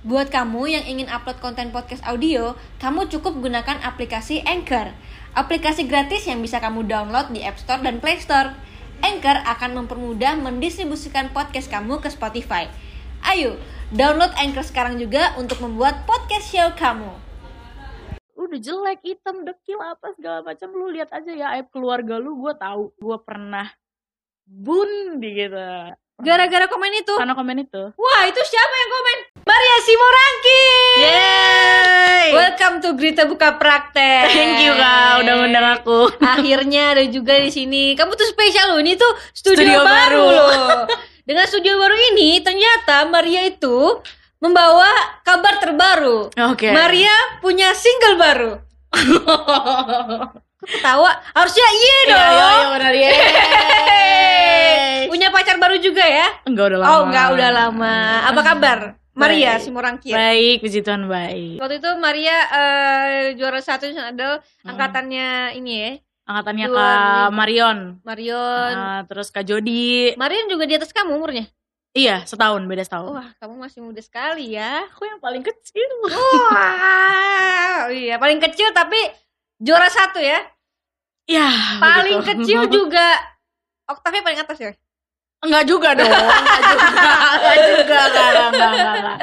Buat kamu yang ingin upload konten podcast audio, kamu cukup gunakan aplikasi Anchor. Aplikasi gratis yang bisa kamu download di App Store dan Play Store. Anchor akan mempermudah mendistribusikan podcast kamu ke Spotify. Ayo, download Anchor sekarang juga untuk membuat podcast show kamu. udah jelek hitam dekil apa segala macam lu lihat aja ya aib keluarga lu gue tahu gue pernah bundi gitu Gara-gara komen itu. karena komen itu Wah, itu siapa yang komen? Maria Simorangki. Yeay Welcome to Grita Buka Praktek. thank you kak udah ngundang aku Akhirnya ada juga di sini. Kamu tuh spesial loh. Ini tuh studio, Studio baru, baru. loh. Dengan studio baru ini, ternyata Maria itu membawa kabar terbaru. oke Maria punya single baru. Ketawa. Harusnya iya iya dong. iya iya benar yeay Punya pacar baru juga ya? enggak udah lama Oh, enggak udah lama. Apa kabar? Maria Baik. Simorangkir. baik puji Tuhan baik Waktu itu Maria eh, juara satu adalah Hmm. angkatannya ini ya, angkatannya Dua kak. Marion Marion. Ah, terus kak Jody Marion juga di atas kamu umurnya. iya setahun beda setahun Wah, kamu masih muda sekali ya. aku yang paling kecil Wah, iya paling kecil tapi juara satu ya. ya Paling kecil juga oktavnya paling atas ya. Enggak juga dong. Enggak juga. Enggak juga. Enggak, enggak, enggak, enggak.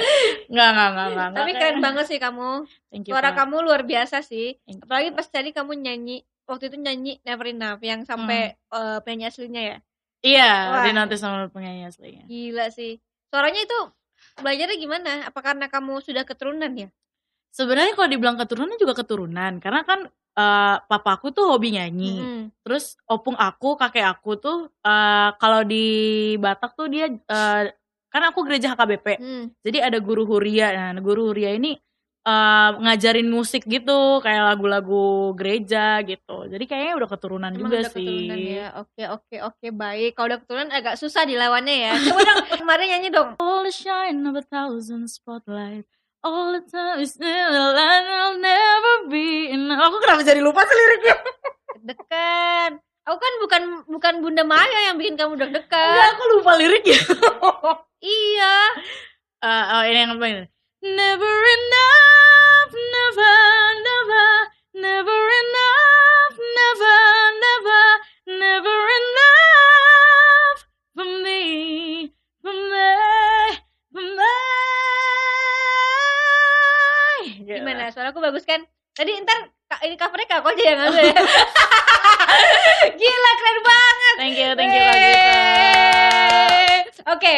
Enggak, enggak, enggak, enggak. Tapi keren banget sih kamu. Thank you, Suara kamu luar biasa sih. Apalagi pas tadi kamu nyanyi, waktu itu nyanyi Never Enough yang sampai hmm. uh, penyanyi aslinya ya. Iya, Wah. nanti sama penyanyi aslinya. Gila sih. Suaranya itu belajarnya gimana? Apa karena kamu sudah keturunan ya? Sebenarnya kalau dibilang keturunan juga keturunan, karena kan eh, papaku tuh hobi nyanyi. Mm-mm. Terus opung aku, kakek aku tuh eh, kalau di Batak tuh dia eh, kan aku gereja HKBP. Hmm. Jadi ada guru huria. Nah, guru huria ini eh, ngajarin musik gitu, kayak lagu-lagu gereja gitu. Jadi kayaknya udah keturunan Emang juga udah sih. keturunan ya. Oke, oke, oke, baik. Kalau udah keturunan agak susah dilawannya ya. Coba dong, kemarin nyanyi dong. All the shine of a thousand spotlight. All the time is still alive, I'll never be enough. Aku kenapa jadi lupa sih liriknya? Dekan. Aku kan bukan bukan Bunda Maya yang bikin kamu deg-degan. Enggak, aku lupa liriknya. Iya. Eh, oh, ini yang apa ini? Never enough, never, never, never covernya kak aja yang ngambil ya. Gila keren banget. Thank you, thank you Kak Gita. Yeay. Oke,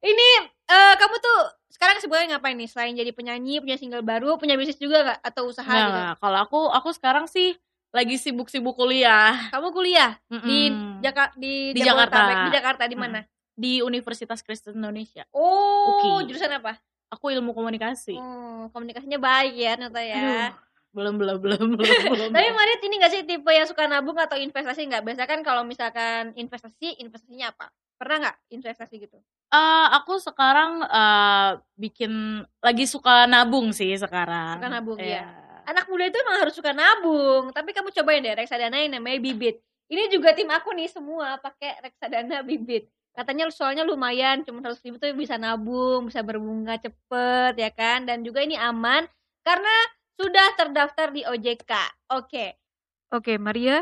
ini eh, kamu tuh sekarang sebenarnya ngapain nih? Selain jadi penyanyi, punya single baru, punya bisnis juga nggak? Atau usaha Nggak, gitu? nggak. kalau aku aku sekarang sih lagi sibuk-sibuk kuliah Kamu kuliah di Mm-mm. Jaka di, Di Jabodetabek. Jakarta. Di Jakarta di mana? di Universitas Kristen Indonesia. Oh, Uki. jurusan apa? Aku ilmu komunikasi. Oh, komunikasinya baik ya ternyata ya. Aduh, belum belum belum belum belum. Tapi Marit ini gak sih tipe yang suka nabung atau investasi nggak? Biasa kan kalau misalkan investasi, investasinya apa? Pernah nggak investasi gitu? Eh, aku sekarang eh, bikin lagi suka nabung sih sekarang. Suka nabung, Iya. Anak muda itu emang harus suka nabung. Tapi kamu cobain deh reksadana yang namanya bibit. Ini juga tim aku nih semua pakai reksadana bibit. Katanya soalnya lumayan, cuma 100 ribu tuh bisa nabung, bisa berbunga cepet ya kan. Dan juga ini aman karena sudah terdaftar di OJK. Oke. Oke, Maria.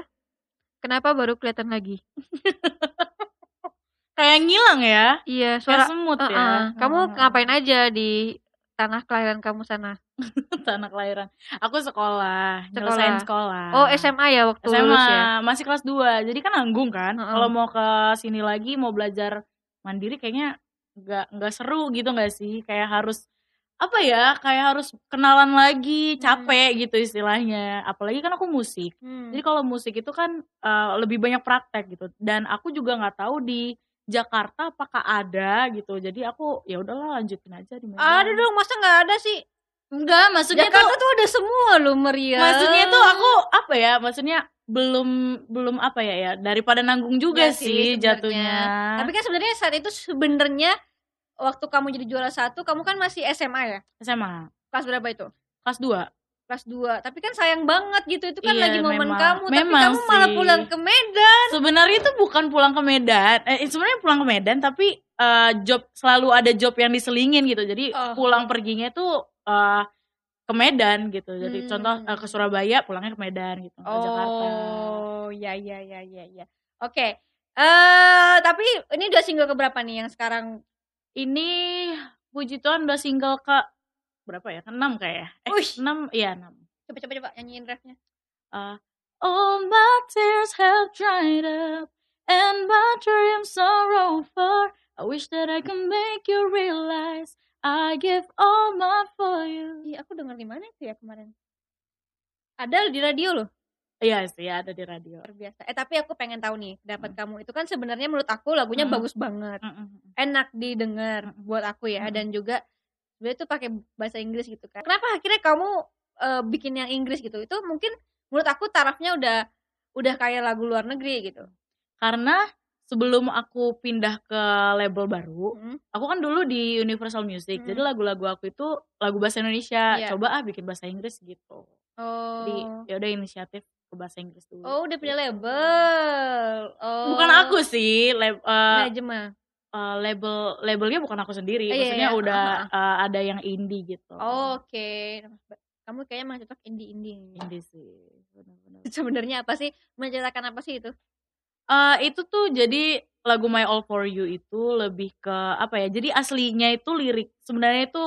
Kenapa baru kelihatan lagi? Kayak ngilang ya. Iya, Kayak semut Uh-uh. ya. Kamu Hmm. ngapain aja di tanah kelahiran kamu sana? Tanah kelahiran. Aku sekolah, Sekolah. nyelesain sekolah. Oh, SMA ya waktu SMA lulus ya? masih kelas 2 jadi kan nanggung kan Heeh. kalau mau ke sini lagi mau belajar mandiri kayaknya nggak nggak seru gitu nggak sih kayak harus apa ya kayak harus kenalan lagi capek gitu istilahnya. Apalagi kan aku musik. Hmm. jadi kalau musik itu kan eh, lebih banyak praktek gitu. Dan aku juga nggak tahu di Jakarta apakah ada gitu. Jadi aku ya udahlah lanjutin aja di Medan. Ada dong, masa nggak ada sih? enggak maksudnya Jakarta tuh tuh ada semua loh, Maria. maksudnya tuh aku apa ya maksudnya belum belum apa ya ya daripada nanggung juga Iya sih, sih, jatuhnya. Tapi kan sebenarnya saat itu sebenarnya waktu kamu jadi juara satu, kamu kan masih SMA ya? SMA Kelas berapa itu? kelas 2 kelas 2 tapi kan sayang banget gitu itu kan Iya, lagi momen memang. kamu tapi Memang kamu malah sih. pulang ke Medan Sebenarnya itu bukan pulang ke Medan. Eh sebenarnya pulang ke Medan tapi eh, job selalu ada job yang diselingin gitu. Jadi Oh. pulang perginya tuh eh, ke Medan gitu. Jadi Hmm. contoh eh, ke Surabaya pulangnya ke Medan gitu, nggak ke Jakarta. oh ya ya ya ya ya oke eh tapi ini udah single keberapa nih yang sekarang Ini puji Tuhan udah single ke berapa ya? 6 kayak ya? Eh. 6 iya 6. coba coba coba nyanyiin refnya Uh, all my tears have dried up and my dreams are over. I wish that I can make you realize I give all my for you. Iya, aku denger di mana itu ya kemarin? Ada di radio loh, Iya sih ada di radio. luar biasa. Eh tapi aku pengen tahu nih, pendapat kamu itu kan sebenarnya menurut aku lagunya Mm. bagus banget, Mm-mm. enak didengar Mm-mm. buat aku ya, Mm-mm. dan juga sebenarnya itu pakai bahasa Inggris gitu kan. Kenapa akhirnya kamu eh, bikin yang Inggris gitu? Itu mungkin menurut aku tarafnya udah udah kayak lagu luar negeri gitu. Karena sebelum aku pindah ke label baru, Mm. aku kan dulu di Universal Music. Mm. Jadi lagu-lagu aku itu lagu bahasa Indonesia. Iya. Coba ah bikin bahasa Inggris gitu. Jadi Oh, ya udah inisiatif ke bahasa Inggris dulu. oh udah punya gitu. label. Oh, Bukan aku sih, lab, eh, manajemen. eh, label labelnya bukan aku sendiri, Oh, iya, maksudnya iya. udah Ah, eh, ada yang indie gitu. Oh, Oke, kamu kayaknya masih cocok indie-indie. Indie sih, benar-benar. Sebenarnya apa sih? Menceritakan apa sih itu? Eh, itu tuh jadi lagu My All For You itu lebih ke apa ya? Jadi aslinya itu lirik sebenarnya itu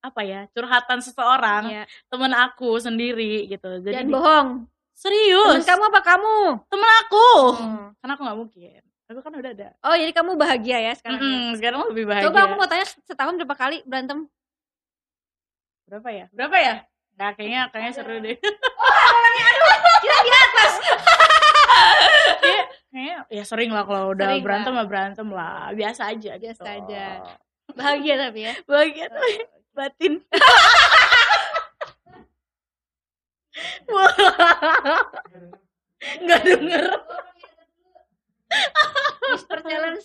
apa ya? Curhatan seseorang, Iya. temen aku sendiri gitu. Jadi Jangan bohong. Serius, Temen kamu apa kamu? temen aku. Hmm. Karena aku nggak mungkin. Aku kan udah ada. Oh, jadi kamu bahagia ya sekarang? ya? Mm-mm, sekarang lebih bahagia. Coba aku mau tanya setahun berapa kali berantem? berapa ya? Berapa ya? Nah, kayaknya kayaknya seru deh. Kita di atas. Kayak- kayaknya ya sering lah kalau udah Sering berantem lah. lah berantem lah biasa aja Biasa gitu. aja. Bahagia tapi ya. bahagia tuh batin nggak denger Mister Challenge.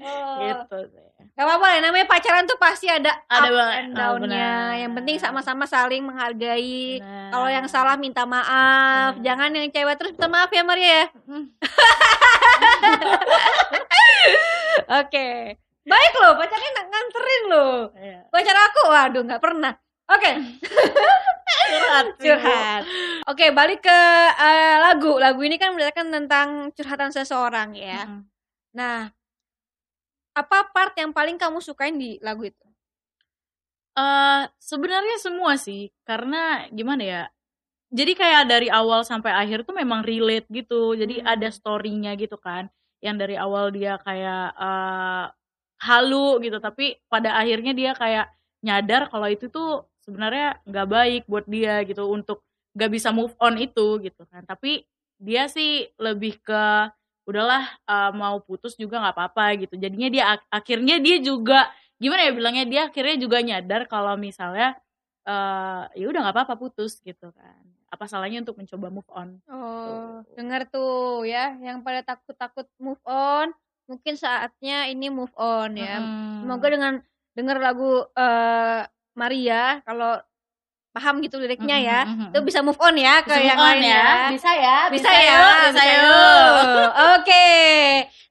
Oh. gitu sih Gak apa-apa ya, namanya pacaran tuh pasti ada, Ada up banget. and Oh, down-nya. benar. yang penting sama-sama saling menghargai. Kalau yang salah minta maaf. Benar. Jangan yang cewek terus minta maaf ya Maria ya. Hmm. Oke. Baik loh, pacarnya ng- nganterin loh. Iya. Pacar aku, waduh nggak pernah. Oke, curhat curhat. Oke, balik ke eh, lagu. Lagu ini kan menceritakan tentang curhatan seseorang ya. Mm-mm. Nah, apa part yang paling kamu sukain di lagu itu? Eh, sebenarnya semua sih karena gimana ya jadi kayak dari awal sampai akhir tuh memang relate gitu jadi Hmm. ada storynya gitu kan yang dari awal dia kayak eh, halu gitu tapi pada akhirnya dia kayak nyadar kalau itu tuh sebenarnya nggak baik buat dia gitu untuk nggak bisa move on itu gitu kan tapi dia sih lebih ke udahlah eh, mau putus juga nggak apa-apa gitu jadinya dia ak- akhirnya dia juga gimana ya bilangnya dia akhirnya juga nyadar kalau misalnya eh ya udah nggak apa-apa putus gitu kan apa salahnya untuk mencoba move on Oh, Tuh. dengar tuh ya, yang pada takut-takut move on, mungkin saatnya ini move on ya. Mm-mm. Semoga dengan dengar lagu eh, Maria, kalau paham gitu liriknya ya, Mm-mm, itu bisa move on ya ke Bisa yang lain ya. bisa ya Bisa, ya, bisa yuk Oke.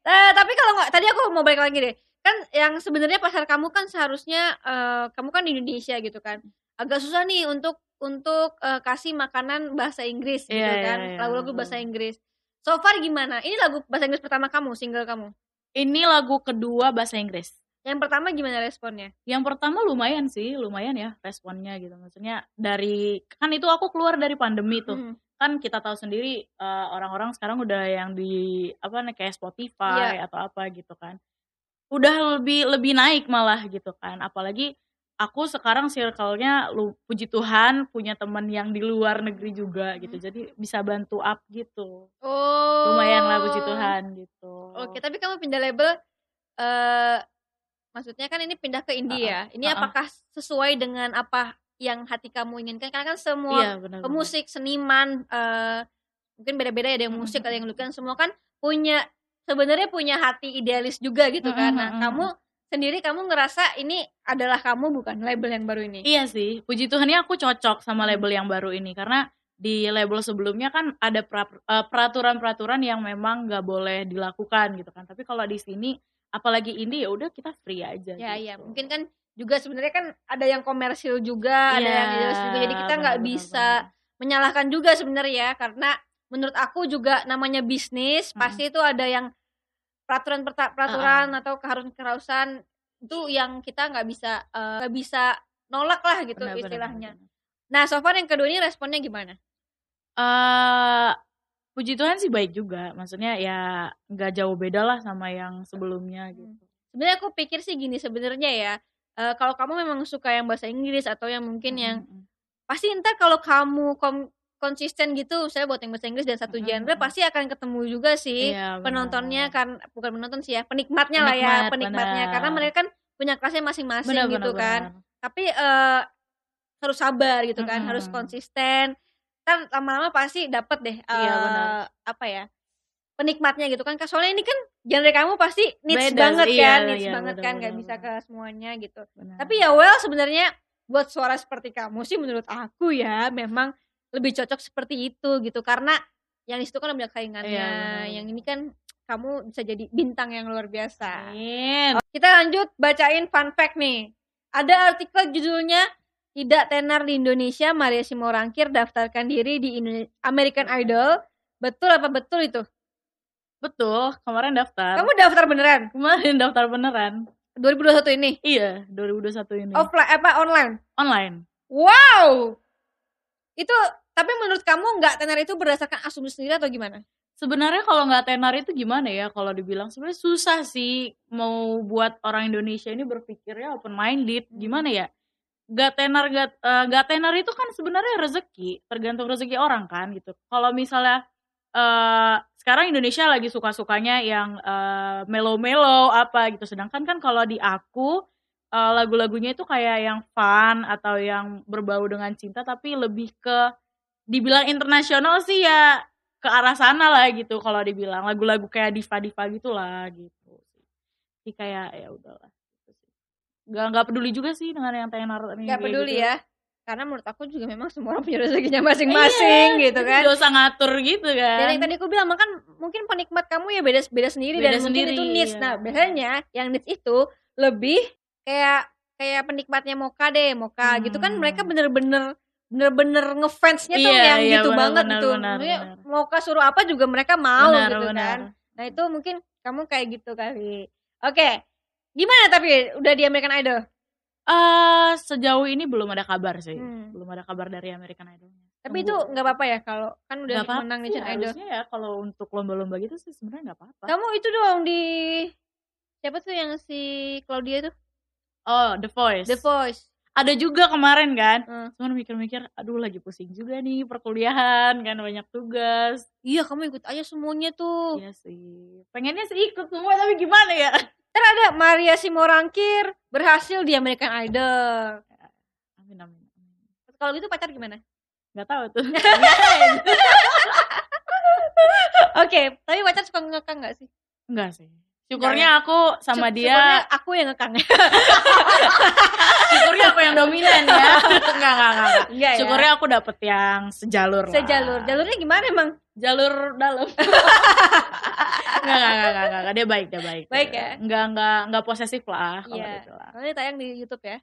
Eh, tapi kalau nggak, tadi aku mau balik lagi deh. Kan yang sebenarnya pasar kamu kan seharusnya eh, kamu kan di Indonesia gitu kan. Agak susah nih untuk untuk eh, kasih makanan bahasa Inggris gitu Iya, iya, kan. iya. Lagu-lagu bahasa Inggris. So far gimana? Ini lagu bahasa Inggris pertama kamu, single kamu. ini lagu kedua bahasa Inggris Yang pertama gimana responnya? yang pertama lumayan sih lumayan ya responnya gitu. Maksudnya dari kan itu aku keluar dari pandemi tuh. Hmm. kan kita tahu sendiri eh, orang-orang sekarang udah yang di apa nih kayak Spotify atau apa gitu kan. Udah lebih lebih naik malah gitu kan. Apalagi aku sekarang circle-nya lu puji Tuhan punya teman yang di luar negeri juga gitu. Jadi bisa bantu up gitu. Oh. lumayan lah puji Tuhan gitu. Oke, tapi kamu pindah label eh maksudnya kan ini pindah ke indie ya. Ini uh-uh. apakah sesuai dengan apa yang hati kamu inginkan? Karena kan semua iya benar pemusik, seniman eh mungkin beda-beda ya, ada yang musik, ada yang lukisan, semua kan punya sebenarnya punya hati idealis juga gitu kan. Nah, kamu sendiri kamu ngerasa ini adalah kamu bukan label yang baru ini? Iya sih, puji Tuhannya aku cocok sama Hmm. label yang baru ini karena di label sebelumnya kan ada eh, peraturan-peraturan yang memang nggak boleh dilakukan gitu kan. Tapi kalau di sini apalagi ini ya udah kita free aja. Ya gitu. ya, mungkin kan juga sebenarnya kan ada yang komersil juga, ada Iya, yang juga. Jadi kita nggak bisa menyalahkan juga sebenarnya karena menurut aku juga namanya bisnis Mm-mm. pasti itu ada yang peraturan peraturan atau keharusan-keharusan itu yang kita nggak bisa eh, nggak bisa nolak lah gitu Benar, istilahnya. benar, benar. Nah, so far yang kedua ini responnya gimana? eh puji Tuhan sih baik juga. Maksudnya ya nggak jauh beda lah sama yang sebelumnya gitu. Sebenarnya aku pikir sih gini sebenarnya ya. eh, kalau kamu memang suka yang bahasa Inggris atau yang mungkin yang Mm-mm. pasti ntar kalau kamu kom- konsisten gitu, saya buat yang bahasa Inggris dan satu Mm-mm, genre mm. pasti akan ketemu juga sih Iya, penontonnya kan bukan penonton sih ya, penikmatnya lah ya, Penikmat, penikmatnya karena benar. mereka kan punya kelasnya masing-masing gitu benar, kan. benar. Tapi eh, harus sabar gitu kan, harus Mm-mm. konsisten. Kan lama-lama pasti dapet deh Iya, benar. apa ya? penikmatnya gitu kan. Soalnya ini kan genre kamu pasti niche Beda banget sih, kan, iya, niche iya, banget benar, kan, nggak bisa ke semuanya gitu. Benar. Tapi ya well sebenarnya buat suara seperti kamu sih menurut aku ya memang lebih cocok seperti itu gitu karena yang di situ kan banyak saingannya. Iya, yang ini kan kamu bisa jadi bintang yang luar biasa. Amin. Kita lanjut bacain fun fact nih. Ada artikel judulnya tidak tenar di Indonesia, Maria Simorangkir daftarkan diri di American Idol. Betul apa betul itu? Betul, kemarin daftar. Kamu daftar beneran? Kemarin daftar beneran. 2021 ini? Iya, 2021 ini. Offline apa online? Online. Wow. Itu tapi menurut kamu nggak tenar itu berdasarkan asumsi sendiri atau gimana? Sebenarnya kalau nggak tenar itu gimana ya kalau dibilang sebenarnya susah sih mau buat orang Indonesia ini berpikirnya open minded gimana ya gak tenar gak, eh, gak tenar itu kan sebenarnya rezeki tergantung rezeki orang kan gitu. Kalau misalnya eh sekarang Indonesia lagi suka-sukanya yang eh, melo-melo apa gitu. Sedangkan kan kalau di aku eh, lagu-lagunya itu kayak yang fun atau yang berbau dengan cinta tapi lebih ke dibilang internasional sih ya ke arah sana lah gitu kalau dibilang. Lagu-lagu kayak diva-diva gitulah gitu sih. Kayak ya udahlah. Nggak nggak peduli juga sih dengan yang tenar ini Nggak peduli gitu. ya. Karena menurut aku juga memang semua orang punya rezekinya masing-masing Iya, gitu kan. nggak usah ngatur gitu kan Dan yang tadi aku bilang makan mungkin penikmat kamu ya beda beda sendiri Beda dan mungkin itu sendiri, niche. iya. Nah, biasanya yang niche itu lebih kayak kayak penikmatnya Moka deh, Moka gitu kan Hmm. mereka bener-bener bener-bener ngefansnya tuh Iya, yang iya, gitu benar, banget benar, gitu. Maksudnya benar. Moka suruh apa juga mereka mau benar gitu benar kan. Nah, itu mungkin kamu kayak gitu kali. Oke. Gimana tapi udah di American Idol? Eh, sejauh ini belum ada kabar sih Hmm. belum ada kabar dari American Idol Tapi itu nggak apa-apa ya kalau kan udah apa-apa menang Nation Idol. harusnya ya kalau untuk lomba-lomba gitu sih sebenarnya nggak apa-apa Kamu itu dong di siapa tuh yang si Claudia tuh? oh The Voice The Voice. ada juga kemarin kan Hmm. cuman mikir-mikir aduh lagi pusing juga nih perkuliahan kan banyak tugas Iya, kamu ikut aja semuanya tuh. iya sih pengennya sih ikut semua tapi gimana ya Ntar ada Maria Simorangkir berhasil di American Idol. amin amin. Kalau gitu pacar gimana? nggak tahu tuh Oke, tapi pacar suka ngekang gak sih? enggak sih syukurnya aku sama dia syukurnya aku yang ngekang. syukurnya aku yang dominan ya enggak enggak enggak, enggak. Ya. syukurnya aku dapet yang sejalur lah. sejalur. Jalurnya gimana emang? jalur dalam enggak, enggak, enggak, enggak, dia baik, dia baik. Baik ya? Enggak, enggak, enggak posesif lah kalau Iya. gitu lah. Nanti tayang di YouTube ya.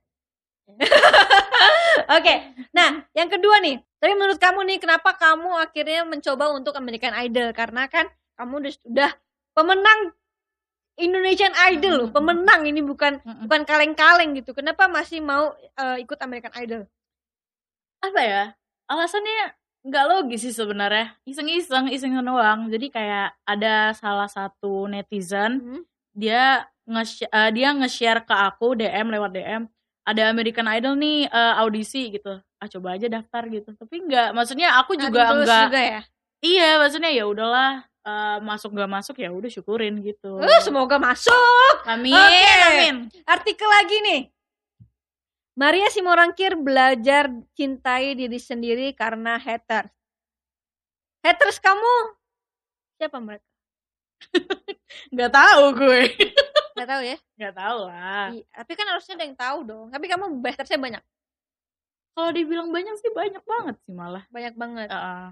Oke, nah yang kedua nih, tapi menurut kamu nih kenapa kamu akhirnya mencoba untuk American Idol? Karena kan kamu udah, udah pemenang Indonesian Idol loh, pemenang ini bukan bukan kaleng-kaleng gitu. Kenapa masih mau eh, ikut American Idol? Apa ya? Alasannya nggak logis sih sebenarnya. Iseng-iseng, iseng doang. Jadi kayak ada salah satu netizen Hmm? dia nge eh, dia nge-share ke aku DM lewat DM ada American Idol nih eh, audisi gitu ah coba aja daftar gitu tapi enggak maksudnya aku juga Nothing tulus enggak juga ya. iya maksudnya ya udahlah eh, masuk gak masuk ya udah syukurin gitu Uh, semoga masuk. amin Oke. amin Artikel lagi nih. Maria Simorangkir belajar cintai diri sendiri karena haters. Haters kamu siapa mereka? nggak tahu gue Nggak tahu ya. nggak tahu lah Iya, tapi kan harusnya ada yang tahu dong. Tapi kamu hatersnya banyak, kalau dibilang banyak sih banyak banget sih malah banyak banget. Heeh.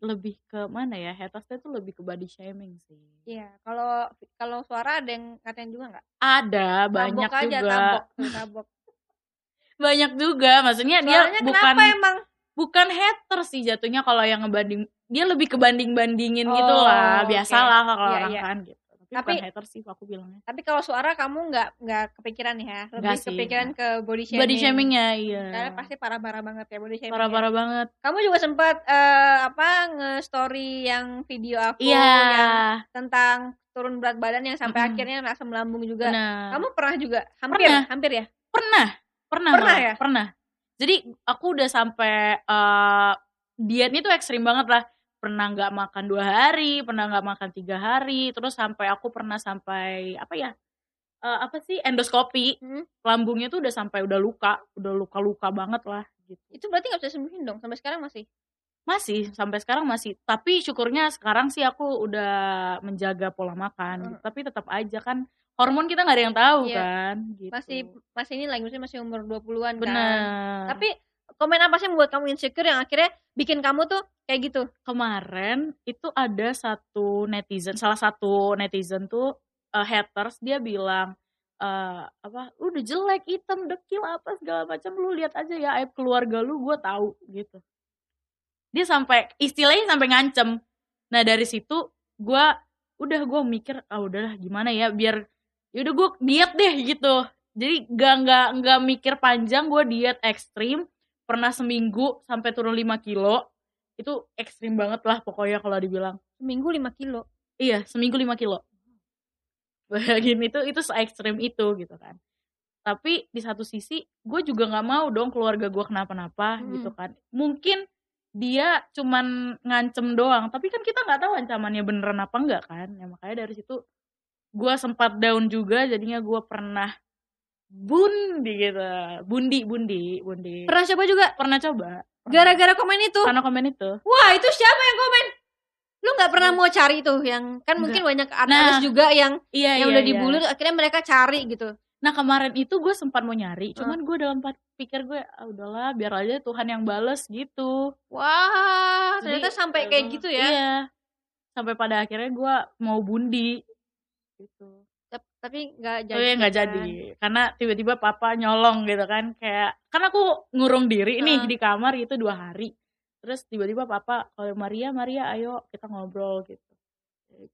lebih ke mana ya hatersnya tuh lebih ke body shaming sih Iya, kalau kalau suara ada yang ngatain juga nggak? ada banyak aja, juga tabok, tuh, tabok. banyak juga maksudnya dia Soalnya bukan kenapa emang? bukan hater sih jatuhnya kalau yang ngebanding dia lebih ke banding bandingin gitu Oh, lah oke. biasalah kalau Iya, orang iya. kan gitu tapi, Tapi- bukan hater sih aku bilangnya Tapi kalau suara kamu nggak nggak kepikiran ya, lebih sih, kepikiran ke body shaming. body shamingnya iya Karena pasti parah-parah banget ya body shaming. parah parah banget Kamu juga sempat eh, apa nge-story yang video aku iya yang tentang turun berat badan yang sampai Mm-mm. akhirnya asam lambung juga. benar Kamu pernah juga? Hampir, Pernah. hampir ya? pernah pernah Pernah malah, ya? pernah jadi aku udah sampai eh dietnya tuh ekstrim banget lah pernah nggak makan dua hari pernah nggak makan tiga hari terus sampai aku pernah sampai apa ya eh, apa sih endoskopi Hmm. lambungnya tuh udah sampai udah luka udah luka luka banget lah gitu Itu berarti nggak bisa sembuhin dong sampai sekarang masih. masih sampai sekarang masih tapi syukurnya sekarang sih aku udah menjaga pola makan gitu. Hmm. tapi tetap aja kan hormon kita nggak ada yang tahu Iya. kan gitu. Masih masih ini lagi masih umur 20-an kan. bener Tapi komen apa sih yang membuat kamu insecure yang akhirnya bikin kamu tuh kayak gitu? kemarin itu ada satu netizen salah satu netizen tuh eh, haters dia bilang eh apa lu udah jelek hitam dekil apa segala macam lu lihat aja ya aib keluarga lu gue tahu gitu dia sampai istilahnya sampai ngancem nah dari situ gue udah gue mikir ah udahlah gimana ya biar yaudah gue diet deh gitu. Jadi gak nggak nggak mikir panjang gue diet ekstrim. Pernah seminggu sampai turun 5 kilo. Itu ekstrim banget lah pokoknya kalau dibilang. Seminggu 5 kilo. iya seminggu 5 kilo. Bayangin itu itu se ekstrim itu gitu kan. Tapi di satu sisi gue juga nggak mau dong keluarga gue kenapa-napa Hmm. gitu kan. Mungkin dia cuman ngancem doang tapi kan kita nggak tahu ancamannya beneran apa enggak kan. Ya makanya dari situ gue sempat down juga jadinya gue pernah bundi gitu bundi bundi bundi Pernah coba juga pernah coba gara-gara komen itu. karena komen itu Wah, itu siapa yang komen? Lu nggak pernah mau cari tuh yang kan mungkin banyak artis Nah, juga yang iya yang iya, udah iya. dibully akhirnya mereka cari gitu. Nah kemarin itu gue sempat mau nyari, cuman gue dalam pikir gue, ah, udahlah biar aja Tuhan yang bales gitu. Wah, Jadi, ternyata sampai ya kayak udah. gitu ya. Iya, sampai pada akhirnya gue mau bundi gitu. Tap- Tapi nggak jadi. Tapi nggak kan? jadi, karena tiba-tiba papa nyolong gitu kan, kayak kan aku ngurung diri nih Heeh. di kamar itu dua hari, terus tiba-tiba papa kalau Maria Maria ayo kita ngobrol gitu.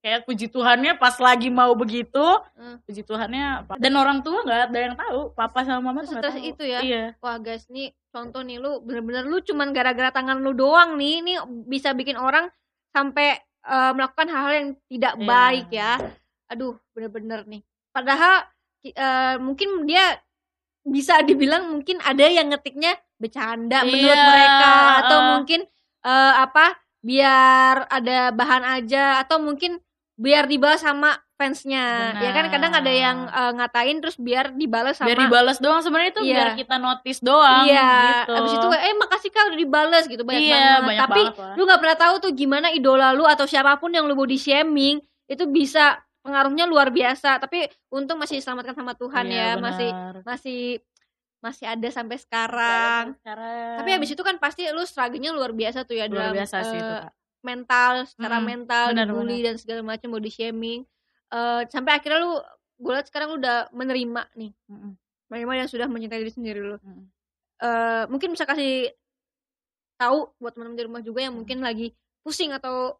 Kayak puji Tuhannya pas lagi mau begitu, Hmm. puji Tuhannya dan orang tua nggak ada yang tahu, papa sama mama nggak Setres tahu. itu ya? Iya. Wah guys, nih contoh nih lu bener-bener lu cuman gara-gara tangan lu doang nih, ini bisa bikin orang sampai eh, melakukan hal-hal yang tidak Iya. baik ya. Aduh, bener-bener nih. Padahal eh, mungkin dia bisa dibilang mungkin ada yang ngetiknya bercanda menurut Iya, mereka atau heeh. mungkin eh, apa biar ada bahan aja atau mungkin biar dibalas sama fansnya ya kan kadang ada yang eh, ngatain terus biar dibalas sama biar dibalas doang sebenarnya itu Iya. biar kita notice doang iya gitu. abis itu eh makasih kak udah dibales gitu banyak iya, banget banyak tapi banget lah. lu nggak pernah tahu tuh gimana idola lu atau siapa pun yang lu body shaming itu bisa pengaruhnya luar biasa tapi untung masih diselamatkan sama Tuhan Iya, ya masih benar. masih masih ada sampai sekarang. sekarang. Tapi abis itu kan pasti lu struggle-nya luar biasa tuh ya luar dalam biasa sih itu eh, kak. mental secara Mm-mm, mental benar, dibully dan segala macam body shaming. Eh, sampai akhirnya lu gue liat sekarang lu udah menerima nih. Mm-mm, menerima dan sudah mencintai diri sendiri lu. Mm-mm. eh mungkin bisa kasih tahu buat teman-teman di rumah juga yang Hmm. mungkin lagi pusing atau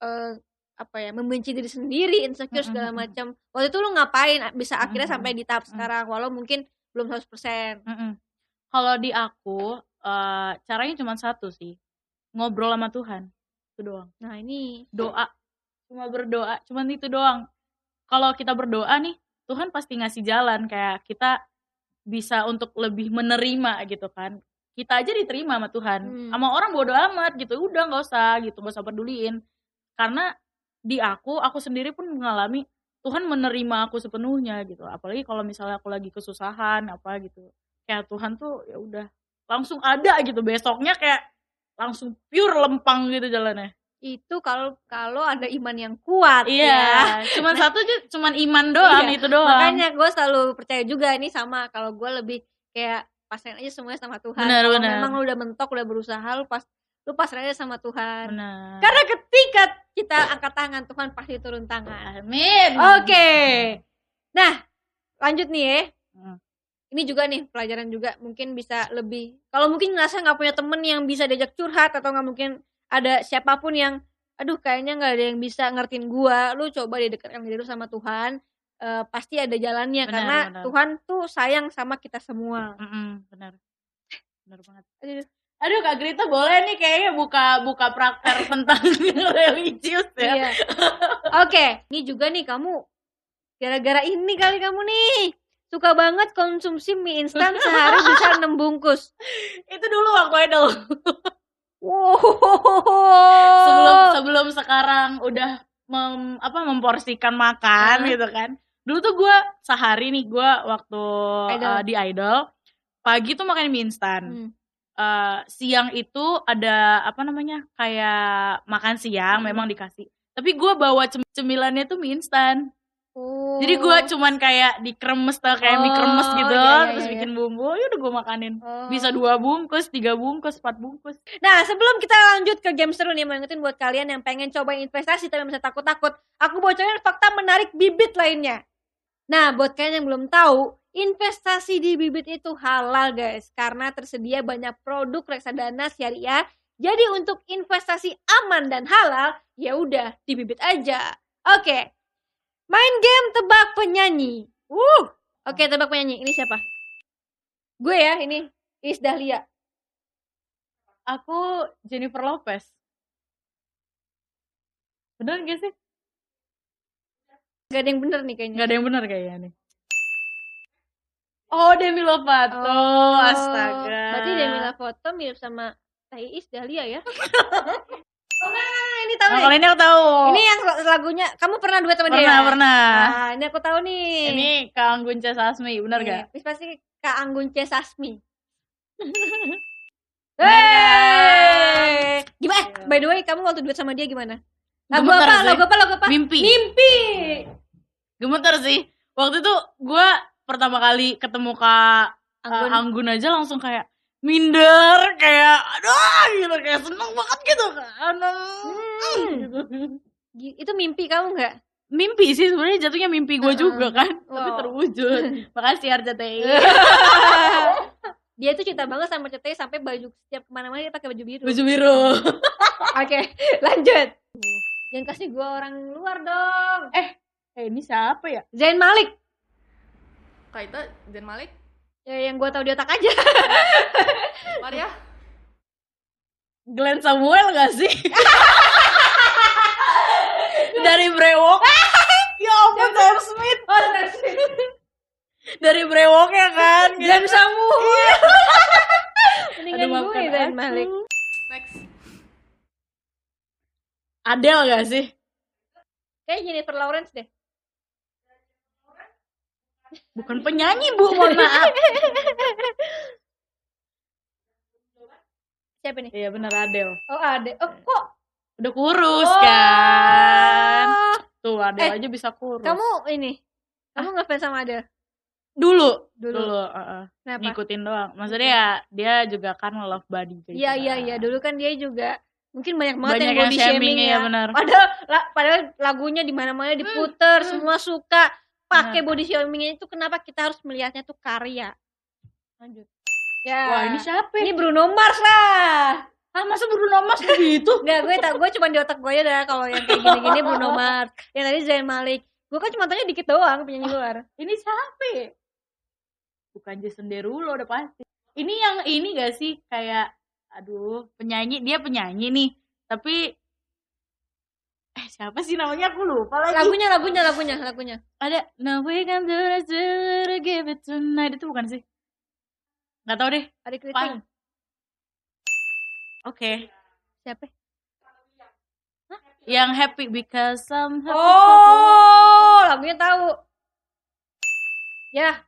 eh apa ya membenci diri sendiri insecure segala macam. Waktu itu lu ngapain? Bisa akhirnya sampai di tahap mm. sekarang walau mungkin belum 100% Mm-mm. kalau di aku eh, caranya cuma satu sih ngobrol sama Tuhan. Itu doang. Nah ini. Doa. Cuma berdoa cuman itu doang. Kalau kita berdoa nih Tuhan pasti ngasih jalan kayak kita bisa untuk lebih menerima gitu kan. Kita aja diterima sama Tuhan. Hmm. sama orang bodo amat gitu udah nggak usah gitu nggak usah peduliin. Karena di aku aku sendiri pun mengalami Tuhan menerima aku sepenuhnya gitu apalagi kalau misalnya aku lagi kesusahan apa gitu kayak Tuhan tuh ya udah langsung ada gitu besoknya kayak langsung pure lempang gitu jalannya itu kalau kalau ada iman yang kuat Iya, ya. cuman satu aja, cuman iman doang Iya, itu doang. Makanya gue selalu percaya juga ini sama kalau gue lebih kayak pasrahin aja semuanya sama Tuhan. Benar, kalau benar. memang lu udah mentok, udah berusaha, lu pas lu pasrahin aja sama Tuhan. Benar. Karena ketika kita angkat tangan, Tuhan pasti turun tangan. Amin. Oke. Nah, lanjut nih ya. Hmm. Ini juga nih pelajaran juga mungkin bisa lebih. Kalau mungkin ngerasa nggak punya temen yang bisa diajak curhat atau nggak mungkin ada siapa pun yang, aduh kayaknya nggak ada yang bisa ngertiin gua. Lu coba didekatkan diri lu sama Tuhan. Eh, pasti ada jalannya Benar, karena benar. Tuhan tuh sayang sama kita semua. Mm-mm, benar. Benar banget. Aduh. Aduh Kak Grita boleh nih kayaknya buka buka praktek tentang religius ya. Iya. Oke, ini juga nih kamu gara-gara ini kali kamu nih suka banget konsumsi mie instan sehari bisa 6 bungkus. Itu dulu waktu idol. Wow. Sebelum sebelum sekarang udah mem, apa memporsikan makan Hah? gitu kan. Dulu tuh gua sehari nih gua waktu Idol. uh, di idol pagi tuh makan mie instan. Hmm. Eh, siang itu ada apa namanya kayak makan siang Hmm. memang dikasih. Tapi gua bawa cem- cemilannya tuh mie instan. Oh. Jadi gua cuman kayak dikremes tuh kayak mie kremes Oh, gitu, iya, iya, terus iya. bikin bumbu, ya udah gua makanin. Oh. Bisa dua bungkus, tiga bungkus, empat bungkus. Nah, sebelum kita lanjut ke game seru nih, mau ingetin buat kalian yang pengen coba investasi tapi masih takut-takut, aku bocorin fakta menarik bibit lainnya. Nah, buat kalian yang belum tahu, investasi di bibit itu halal guys, karena tersedia banyak produk reksadana syariah. Jadi untuk investasi aman dan halal, ya udah di bibit aja. Oke, main game tebak penyanyi. Uh, oke tebak penyanyi. Ini siapa? Gue ya, ini Is Dahlia. Aku Jennifer Lopez. Bener gak sih? Gak ada yang bener nih kayaknya. Gak ada yang bener kayaknya nih. Oh, Demi Lovato. Oh, Astaga. Berarti Demi Lovato mirip sama Iis Dahlia ya? oh nah, ini tahu Nah, kalau ini aku tahu. Ini yang lagunya, kamu pernah duet sama dia? pernah, pernah. Nah, ini aku tahu nih. Ini Kak Anggun C. Sasmi, bener Nih, gak? Ini pasti Kak Anggun C. Sasmi. Hey! Gimana? Iya. by the way, kamu waktu duet sama dia gimana? Lagu apa? Lagu apa? Lagu apa? Mimpi. Mimpi. Gemeter sih. Waktu itu gue pertama kali ketemu Kak Anggun. uh, Anggun aja langsung kayak minder kayak aduh gitu kayak seneng banget gitu kan Hmm. gitu. Gi- Itu mimpi kamu nggak? mimpi sih sebenarnya jatuhnya mimpi gue Heeh. juga kan tapi Wow. terwujud makasih RCTI dia tuh cinta banget sama CTI sampai baju setiap ke mana-mana dia pakai baju biru. baju biru Oke, lanjut. Jangan kasih gua orang luar dong. eh ini siapa ya Zain Malik. Kak Ita, Zain Malik, Ya, yang gua tahu di otak aja. Maria, Glenn Samuel gak sih dari Brewok ya ampun Sam Smith Oh, dari Brewok ya kan Glenn Samuel. Mendingan Aduh, gue Zain aku. Malik. next. Adele gak sih Kayak Jennifer Lawrence deh. Bukan penyanyi bu mohon maaf Siapa nih? iya bener Adele Oh, ada. Oh, kok? udah kurus Oh. kan tuh Adele Eh, aja bisa kurus Kamu ini. Kamu ngefans sama Adele? dulu Dulu. dulu uh-uh. Kenapa? ngikutin doang maksudnya ya dia juga kan love body gitu Iya, iya, kan. iya. Dulu kan dia juga mungkin banyak banget Banyak yang yang body shaming, shaming, iya, ya. benar. Padahal la- padahal lagunya di mana-mana diputer, semua suka pakai body shaming itu kenapa kita harus melihatnya tuh karya? lanjut Ya. wah ini siapa Ini ya? Bruno Mars lah. ah masa Bruno Mars begitu Enggak, gue tak gue cuma di otak gue aja dah kalau yang kayak gini-gini Bruno Mars. Yang tadi Zayn Malik. Gue kan cuma tanya dikit doang penyanyi luar. ini siapa ya? bukan Jason Derulo udah pasti ini yang ini gak sih kayak aduh penyanyi dia penyanyi nih tapi eh siapa sih namanya aku lupa lagi Lagunya, lagunya, lagunya, lagunya. ada no we can do this to give it tonight itu bukan sih nggak tahu deh Ada kritik. oke Siapa? yang happy because I'm happy Oh, lagunya tahu. Ya,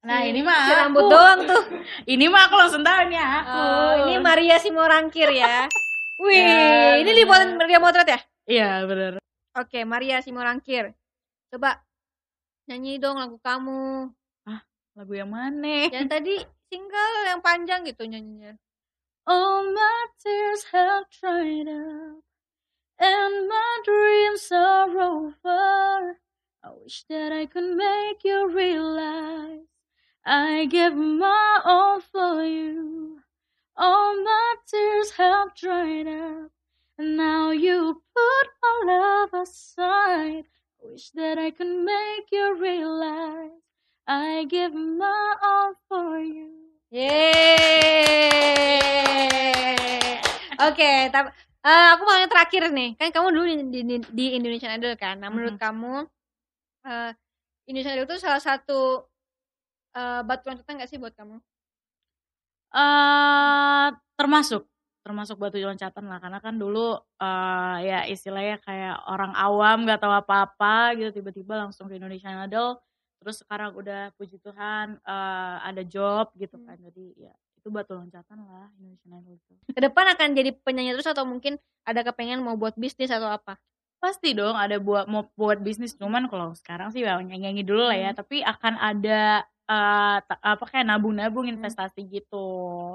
nah ini mah si rambut aku. doang tuh. ini mah aku langsung tahu nih aku Oh, ini Maria Simorangkir ya. Wih, Ya, ini dibuatin Maria Motret ya? Iya bener. Oke, Maria Simorangkir. Coba nyanyi dong lagu kamu. Lagu yang mana? Yang tadi single yang panjang gitu nyanyinya. All my tears have dried up and my dreams are over. I wish that I could make you realize I give my all for you. All my tears have dried up and now you put my love aside. I wish that I could make you realize I give my all for you. Yeay. Oke, tapi eh, aku mau yang terakhir nih. Kan kamu dulu di, di, di Indonesian Idol kan. Nah, menurut kamu eh Indonesian Idol itu salah satu eh batu loncatan gak sih buat kamu? eh termasuk termasuk batu loncatan lah. Karena kan dulu eh ya istilahnya kayak orang awam nggak tahu apa-apa gitu tiba-tiba langsung ke Indonesian Idol terus sekarang udah puji Tuhan eh ada job gitu kan. Jadi ya itu batu loncatan lah Indonesian Idol itu. Ke depan akan jadi penyanyi terus atau mungkin ada kepengen mau buat bisnis atau apa? pasti dong ada buat mau buat bisnis. Cuman kalau sekarang sih ya nyanyi dulu lah ya. Tapi akan ada ta- apa kayak nabung-nabung investasi gitu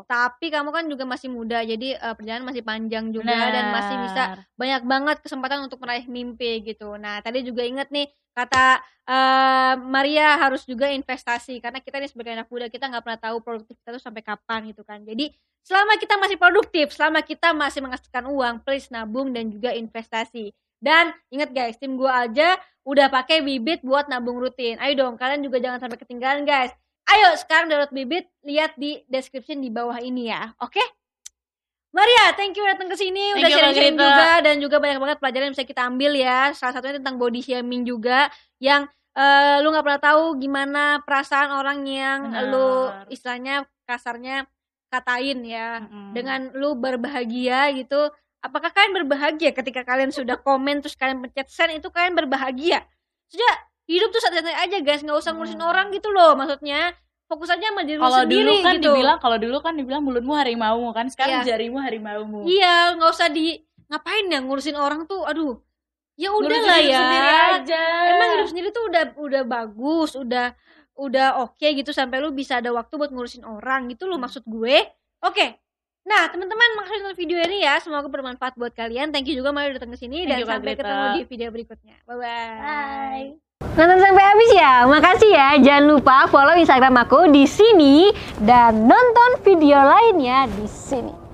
Tapi kamu kan juga masih muda, jadi eh, perjalanan masih panjang juga dan masih bisa Benar. banyak banget kesempatan untuk meraih mimpi gitu. Nah, tadi juga inget nih kata eh, Maria harus juga investasi karena kita nih sebagai anak muda kita nggak pernah tahu produktif kita tuh sampai kapan gitu kan. Jadi selama kita masih produktif, selama kita masih menghasilkan uang, please nabung dan juga investasi. Dan inget guys, tim gua aja udah pakai bibit buat nabung rutin. Ayo dong, kalian juga jangan sampai ketinggalan guys. Ayo sekarang download bibit, lihat di description di bawah ini ya. Oke? Maria, thank you datang ke sini, udah sharing-sharing juga dan juga banyak banget pelajaran yang bisa kita ambil ya. Salah satunya tentang body shaming juga yang eh, lu nggak pernah tahu gimana perasaan orang yang Benar. lu istilahnya kasarnya katain ya Mm-mm. dengan lu berbahagia gitu. Apakah kalian berbahagia ketika kalian sudah komen terus kalian pencet send itu kalian berbahagia? Sudah hidup tuh santai-santai aja guys, nggak usah ngurusin Hmm. orang gitu loh maksudnya. Fokus aja sama diri kalau sendiri dulu kan gitu. dibilang kalau dulu kan dibilang mulutmu harimau kan sekarang Iya. jarimu harimaumu Iya, nggak usah di ngapain ya ngurusin orang tuh. Aduh. Ya udah lah ya. aja Emang hidup sendiri tuh udah udah bagus, udah udah oke gitu sampai lu bisa ada waktu buat ngurusin orang gitu loh Hmm. maksud gue. Oke. Nah, teman-teman makasih nonton video ini ya. Semoga bermanfaat buat kalian. Thank you juga Mari udah datang ke sini dan you, sampai Grita. ketemu di video berikutnya. Bye bye. Bye. Nonton sampai habis ya. Makasih ya. Jangan lupa follow Instagram aku di sini dan nonton video lainnya di sini.